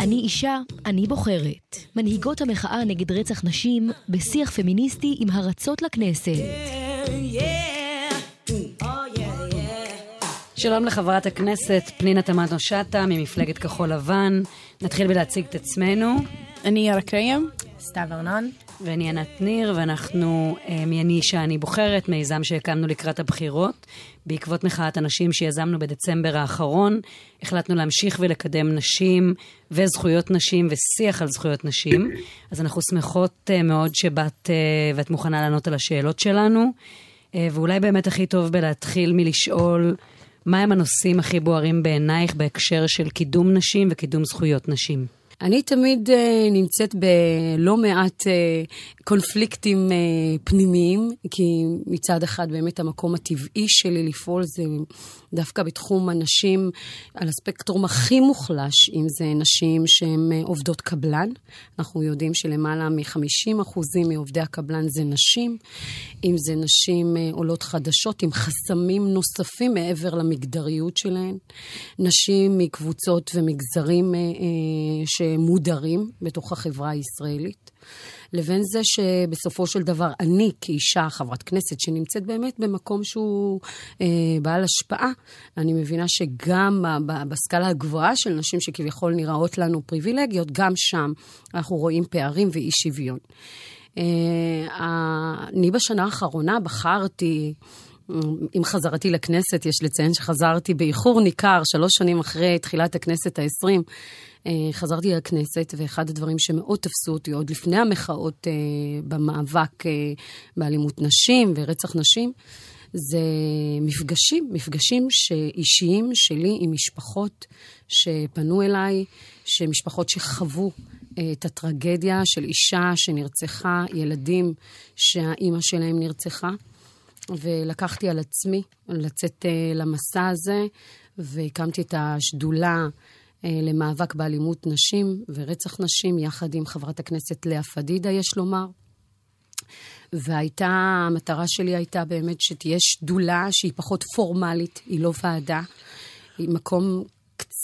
אני אישה, אני בוחרת. מנהיגות המחאה נגד רצח נשים בשיח פמיניסטי עם הרצות לכנסת. שלום לחברת הכנסת פנינה תמנו שטה ממפלגת כחול לבן. נתחיל בלהציג את עצמנו. אני יארה קריים. סתיו ארנון. ואני ענת ניר, ואנחנו אה, מ"אני אישה אני בוחרת", מיזם שהקמנו לקראת הבחירות. בעקבות מחאת הנשים שיזמנו בדצמבר האחרון, החלטנו להמשיך ולקדם נשים וזכויות נשים ושיח על זכויות נשים. אז אנחנו שמחות אה, מאוד שבאת אה, ואת מוכנה לענות על השאלות שלנו. ואולי באמת הכי טוב בלהתחיל מלשאול מהם הנושאים הכי בוערים בעינייך בהקשר של קידום נשים וקידום זכויות נשים. אני תמיד uh, נמצאת בלא מעט uh, קונפליקטים uh, פנימיים, כי מצד אחד באמת המקום הטבעי שלי לפעול זה דווקא בתחום הנשים על הספקטרום הכי מוחלש, אם זה נשים שהן uh, עובדות קבלן. אנחנו יודעים שלמעלה מ-50% מעובדי הקבלן זה נשים. אם זה נשים uh, עולות חדשות עם חסמים נוספים מעבר למגדריות שלהן. נשים מקבוצות ומגזרים uh, uh, ש... מודרים בתוך החברה הישראלית, לבין זה שבסופו של דבר אני כאישה, חברת כנסת, שנמצאת באמת במקום שהוא אה, בעל השפעה, אני מבינה שגם בסקאלה הגבוהה של נשים שכביכול נראות לנו פריבילגיות, גם שם אנחנו רואים פערים ואי שוויון. אה, אני בשנה האחרונה בחרתי... עם חזרתי לכנסת, יש לציין שחזרתי באיחור ניכר, שלוש שנים אחרי תחילת הכנסת העשרים, אה, חזרתי לכנסת, ואחד הדברים שמאוד תפסו אותי עוד לפני המחאות אה, במאבק אה, באלימות נשים ורצח נשים, זה מפגשים, מפגשים אישיים שלי עם משפחות שפנו אליי, שמשפחות שחוו את הטרגדיה של אישה שנרצחה, ילדים שהאימא שלהם נרצחה. ולקחתי על עצמי לצאת למסע הזה, והקמתי את השדולה אה, למאבק באלימות נשים ורצח נשים, יחד עם חברת הכנסת לאה פדידה, יש לומר. והייתה, המטרה שלי הייתה באמת שתהיה שדולה שהיא פחות פורמלית, היא לא ועדה, היא מקום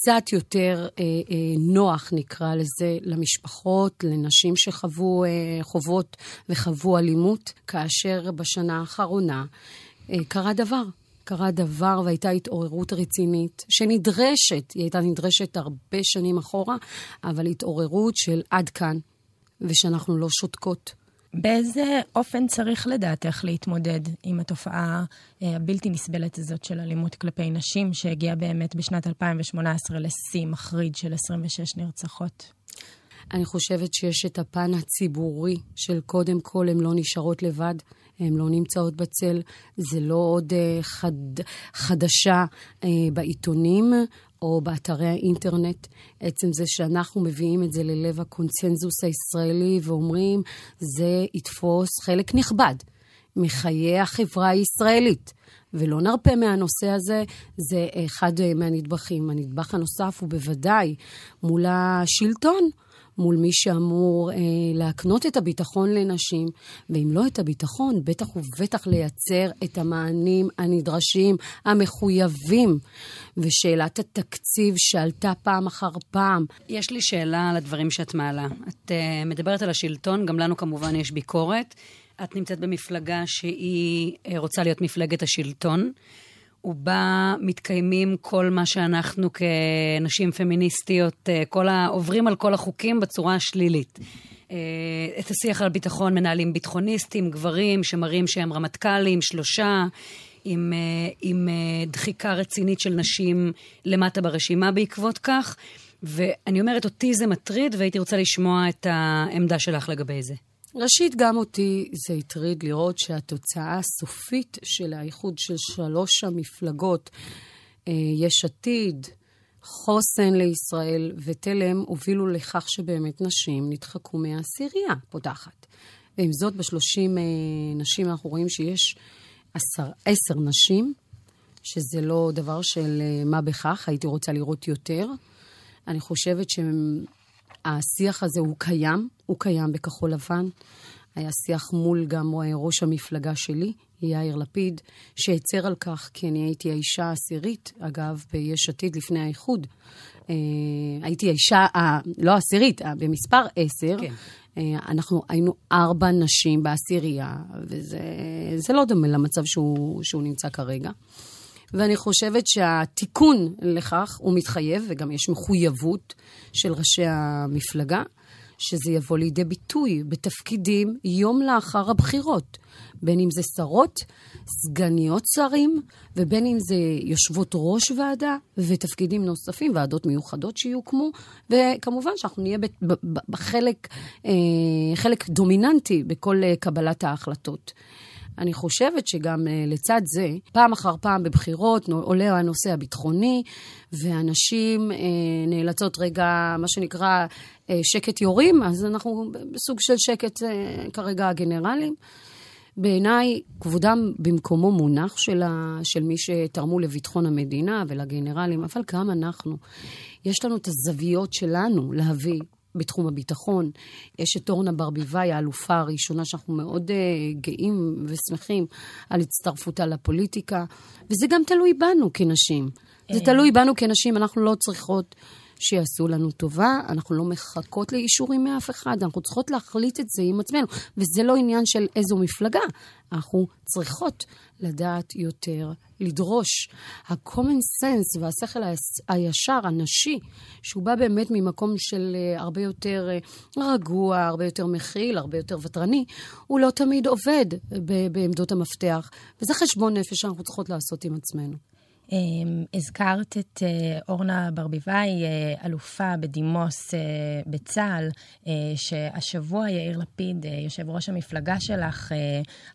קצת יותר אה, אה, נוח, נקרא לזה, למשפחות, לנשים שחוו אה, חובות וחוו אלימות, כאשר בשנה האחרונה אה, קרה דבר. קרה דבר והייתה התעוררות רצינית, שנדרשת, היא הייתה נדרשת הרבה שנים אחורה, אבל התעוררות של עד כאן, ושאנחנו לא שותקות. באיזה אופן צריך לדעתך להתמודד עם התופעה אה, הבלתי נסבלת הזאת של אלימות כלפי נשים, שהגיעה באמת בשנת 2018 לשיא מחריד של 26 נרצחות? אני חושבת שיש את הפן הציבורי של קודם כל הן לא נשארות לבד, הן לא נמצאות בצל, זה לא עוד uh, חד, חדשה uh, בעיתונים או באתרי האינטרנט. עצם זה שאנחנו מביאים את זה ללב הקונצנזוס הישראלי ואומרים, זה יתפוס חלק נכבד מחיי החברה הישראלית. ולא נרפה מהנושא הזה, זה אחד מהנדבכים. הנדבך הנוסף הוא בוודאי מול השלטון. מול מי שאמור אה, להקנות את הביטחון לנשים, ואם לא את הביטחון, בטח ובטח לייצר את המענים הנדרשים, המחויבים. ושאלת התקציב שעלתה פעם אחר פעם. יש לי שאלה על הדברים שאת מעלה. את uh, מדברת על השלטון, גם לנו כמובן יש ביקורת. את נמצאת במפלגה שהיא uh, רוצה להיות מפלגת השלטון. ובה מתקיימים כל מה שאנחנו כנשים פמיניסטיות, אה, כל ה... עוברים על כל החוקים בצורה השלילית. אה, את השיח על ביטחון מנהלים ביטחוניסטים, גברים שמראים שהם רמטכ"לים, שלושה, עם, אה, עם דחיקה רצינית של נשים למטה ברשימה בעקבות כך. ואני אומרת, אותי זה מטריד, והייתי רוצה לשמוע את העמדה שלך לגבי זה. ראשית, גם אותי זה הטריד לראות שהתוצאה הסופית של האיחוד של שלוש המפלגות, אה, יש עתיד, חוסן לישראל ותלם, הובילו לכך שבאמת נשים נדחקו מהעשירייה פותחת. ועם זאת, בשלושים אה, נשים אנחנו רואים שיש עשר, עשר נשים, שזה לא דבר של אה, מה בכך, הייתי רוצה לראות יותר. אני חושבת שהם השיח הזה הוא קיים, הוא קיים בכחול לבן. היה שיח מול גם ראש המפלגה שלי, יאיר לפיד, שהצר על כך, כי אני הייתי האישה העשירית, אגב, ביש עתיד לפני האיחוד, אה, הייתי האישה, ה- לא העשירית, ה- במספר עשר. כן. אה, אנחנו היינו ארבע נשים בעשירייה, וזה זה לא דומה למצב שהוא, שהוא נמצא כרגע. ואני חושבת שהתיקון לכך הוא מתחייב, וגם יש מחויבות של ראשי המפלגה, שזה יבוא לידי ביטוי בתפקידים יום לאחר הבחירות. בין אם זה שרות, סגניות שרים, ובין אם זה יושבות ראש ועדה ותפקידים נוספים, ועדות מיוחדות שיוקמו, וכמובן שאנחנו נהיה בחלק אה, חלק דומיננטי בכל אה, קבלת ההחלטות. אני חושבת שגם אה, לצד זה, פעם אחר פעם בבחירות עולה הנושא הביטחוני, ואנשים אה, נאלצות רגע, מה שנקרא, אה, שקט יורים, אז אנחנו בסוג של שקט כרגע הגנרלים. בעיניי, כבודם במקומו מונח של, ה, של מי שתרמו לביטחון המדינה ולגנרלים, אבל גם אנחנו. יש לנו את הזוויות שלנו להביא בתחום הביטחון. יש את אורנה ברביבאי, האלופה הראשונה, שאנחנו מאוד uh, גאים ושמחים על הצטרפותה לפוליטיקה, וזה גם תלוי בנו כנשים. זה תלוי בנו כנשים, אנחנו לא צריכות שיעשו לנו טובה, אנחנו לא מחכות לאישורים מאף אחד, אנחנו צריכות להחליט את זה עם עצמנו. וזה לא עניין של איזו מפלגה, אנחנו צריכות לדעת יותר, לדרוש. ה-common sense והשכל הישר, הנשי, שהוא בא באמת ממקום של אה, הרבה יותר אה, רגוע, הרבה יותר מכיל, הרבה יותר ותרני, הוא לא תמיד עובד בעמדות המפתח. וזה חשבון נפש שאנחנו צריכות לעשות עם עצמנו. אמ, הזכרת את אה, אורנה ברביבאי, אה, אלופה בדימוס אה, בצה"ל, שהשבוע יאיר לפיד, יושב ראש המפלגה שלך,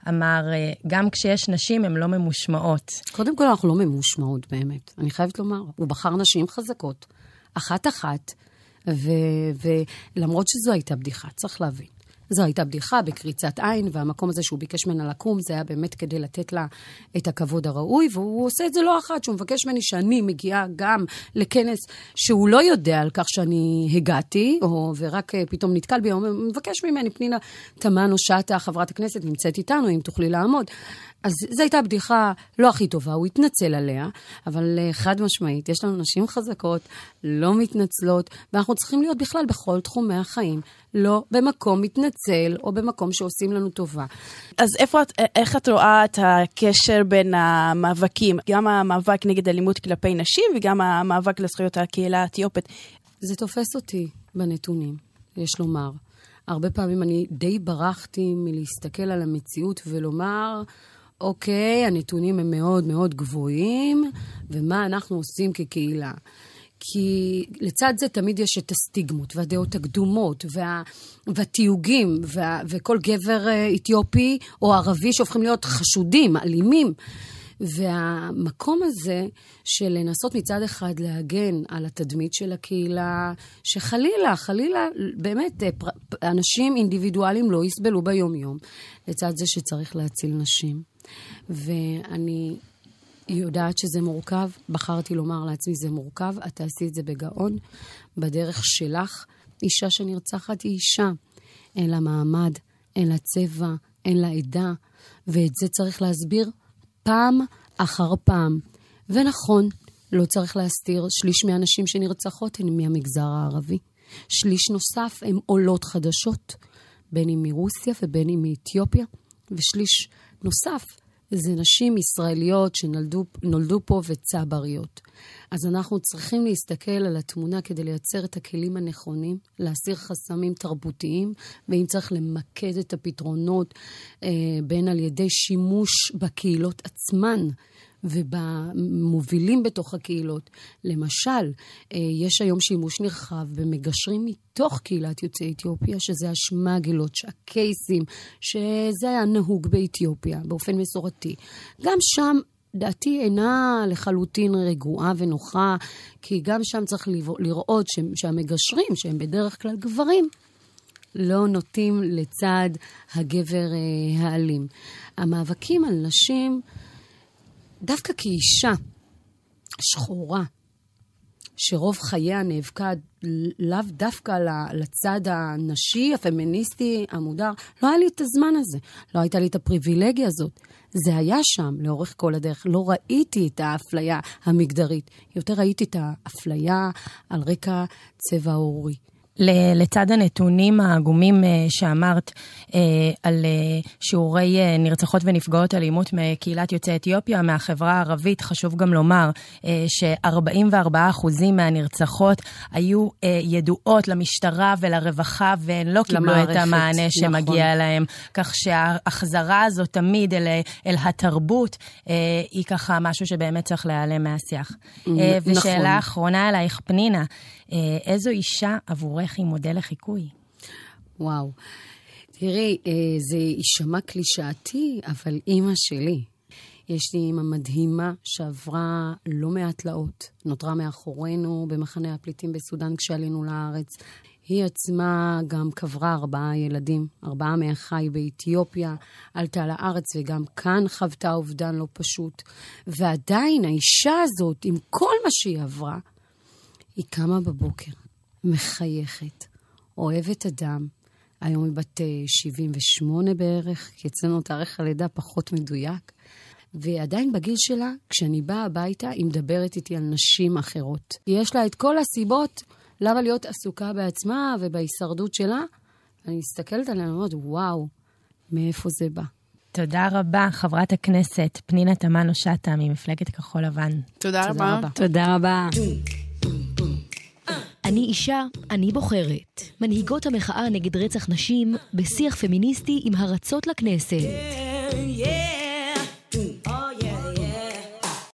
אמר, גם כשיש נשים הן לא ממושמעות. קודם כל, אנחנו לא ממושמעות באמת, אני חייבת לומר. הוא בחר נשים חזקות, אחת-אחת, ולמרות שזו הייתה בדיחה, צריך להבין. זו הייתה בדיחה בקריצת עין, והמקום הזה שהוא ביקש ממנה לקום, זה היה באמת כדי לתת לה את הכבוד הראוי, והוא עושה את זה לא אחת, שהוא מבקש ממני שאני מגיעה גם לכנס שהוא לא יודע על כך שאני הגעתי, או, ורק אה, פתאום נתקל בי, הוא מבקש ממני, פנינה תמנו שטה, חברת הכנסת, נמצאת איתנו, אם תוכלי לעמוד. אז זו הייתה בדיחה לא הכי טובה, הוא התנצל עליה, אבל אה, חד משמעית, יש לנו נשים חזקות, לא מתנצלות, ואנחנו צריכים להיות בכלל בכל תחומי החיים, לא במקום מתנצל או במקום שעושים לנו טובה. אז איפה את, איך את רואה את הקשר בין המאבקים, גם המאבק נגד אלימות כלפי נשים וגם המאבק לזכויות הקהילה האתיופית? זה תופס אותי בנתונים, יש לומר. הרבה פעמים אני די ברחתי מלהסתכל על המציאות ולומר, אוקיי, הנתונים הם מאוד מאוד גבוהים, ומה אנחנו עושים כקהילה. כי לצד זה תמיד יש את הסטיגמות והדעות הקדומות וה, והתיוגים וה, וכל גבר אה, אתיופי או ערבי שהופכים להיות חשודים, אלימים. והמקום הזה של לנסות מצד אחד להגן על התדמית של הקהילה, שחלילה, חלילה, באמת, אה, אנשים אינדיבידואלים לא יסבלו ביום-יום, לצד זה שצריך להציל נשים. ואני יודעת שזה מורכב, בחרתי לומר לעצמי, זה מורכב, את תעשי את זה בגאון, בדרך שלך. אישה שנרצחת היא אישה. אין לה מעמד, אין לה צבע, אין לה עדה, ואת זה צריך להסביר פעם אחר פעם. ונכון, לא צריך להסתיר, שליש מהנשים שנרצחות הן מהמגזר הערבי. שליש נוסף הן עולות חדשות, בין אם מרוסיה ובין אם מאתיופיה, ושליש נוסף זה נשים ישראליות שנולדו פה וצבריות. אז אנחנו צריכים להסתכל על התמונה כדי לייצר את הכלים הנכונים, להסיר חסמים תרבותיים, ואם צריך למקד את הפתרונות אה, בין על ידי שימוש בקהילות עצמן. ובמובילים בתוך הקהילות. למשל, אה, יש היום שימוש נרחב במגשרים מתוך קהילת יוצאי אתיופיה, שזה השמגלות, הקייסים, שזה היה נהוג באתיופיה באופן מסורתי. גם שם דעתי אינה לחלוטין רגועה ונוחה, כי גם שם צריך לראות שהמגשרים, שהם בדרך כלל גברים, לא נוטים לצד הגבר אה, האלים. המאבקים על נשים, דווקא כאישה שחורה, שרוב חייה נאבקה לאו דווקא לצד הנשי, הפמיניסטי, המודר. לא היה לי את הזמן הזה, לא הייתה לי את הפריבילגיה הזאת. זה היה שם לאורך כל הדרך. לא ראיתי את האפליה המגדרית, יותר ראיתי את האפליה על רקע צבע עורי. לצד הנתונים העגומים אה, שאמרת אה, על אה, שיעורי נרצחות ונפגעות אלימות מקהילת יוצאי אתיופיה, מהחברה הערבית, חשוב גם לומר ש-44% מהנרצחות היו ידועות למשטרה ולרווחה, והן לא קיבלו למערכת, את המענה. שמגיע נכון. להם. כך שההחזרה הזאת תמיד אל, אל התרבות, היא ככה משהו שבאמת צריך להיעלם מהשיח. נכון. ושאלה אחרונה אלייך, פנינה. אה, איזו אישה עבורך היא מודל לחיקוי? וואו. תראי, אה, זה יישמע קלישאתי, אבל אימא שלי. יש לי אימא מדהימה שעברה לא מעט תלאות. נותרה מאחורינו במחנה הפליטים בסודאן כשעלינו לארץ. היא עצמה גם קברה ארבעה ילדים, ארבעה מאחיי באתיופיה, עלתה לארץ וגם כאן חוותה אובדן לא פשוט. ועדיין האישה הזאת, עם כל מה שהיא עברה, היא קמה בבוקר, מחייכת, אוהבת אדם. היום היא בת 78 אה, בערך, כי אצלנו תאריך הלידה פחות מדויק. ועדיין בגיל שלה, כשאני באה הביתה, היא מדברת איתי על נשים אחרות. יש לה את כל הסיבות למה להיות עסוקה בעצמה ובהישרדות שלה. אני מסתכלת עליה ואומרת, וואו, מאיפה זה בא? תודה רבה, חברת הכנסת פנינה תמנו-שטה ממפלגת כחול לבן. תודה, תודה רבה. רבה. תודה רבה. אני אישה, אני בוחרת. מנהיגות המחאה נגד רצח נשים בשיח פמיניסטי עם הרצות לכנסת.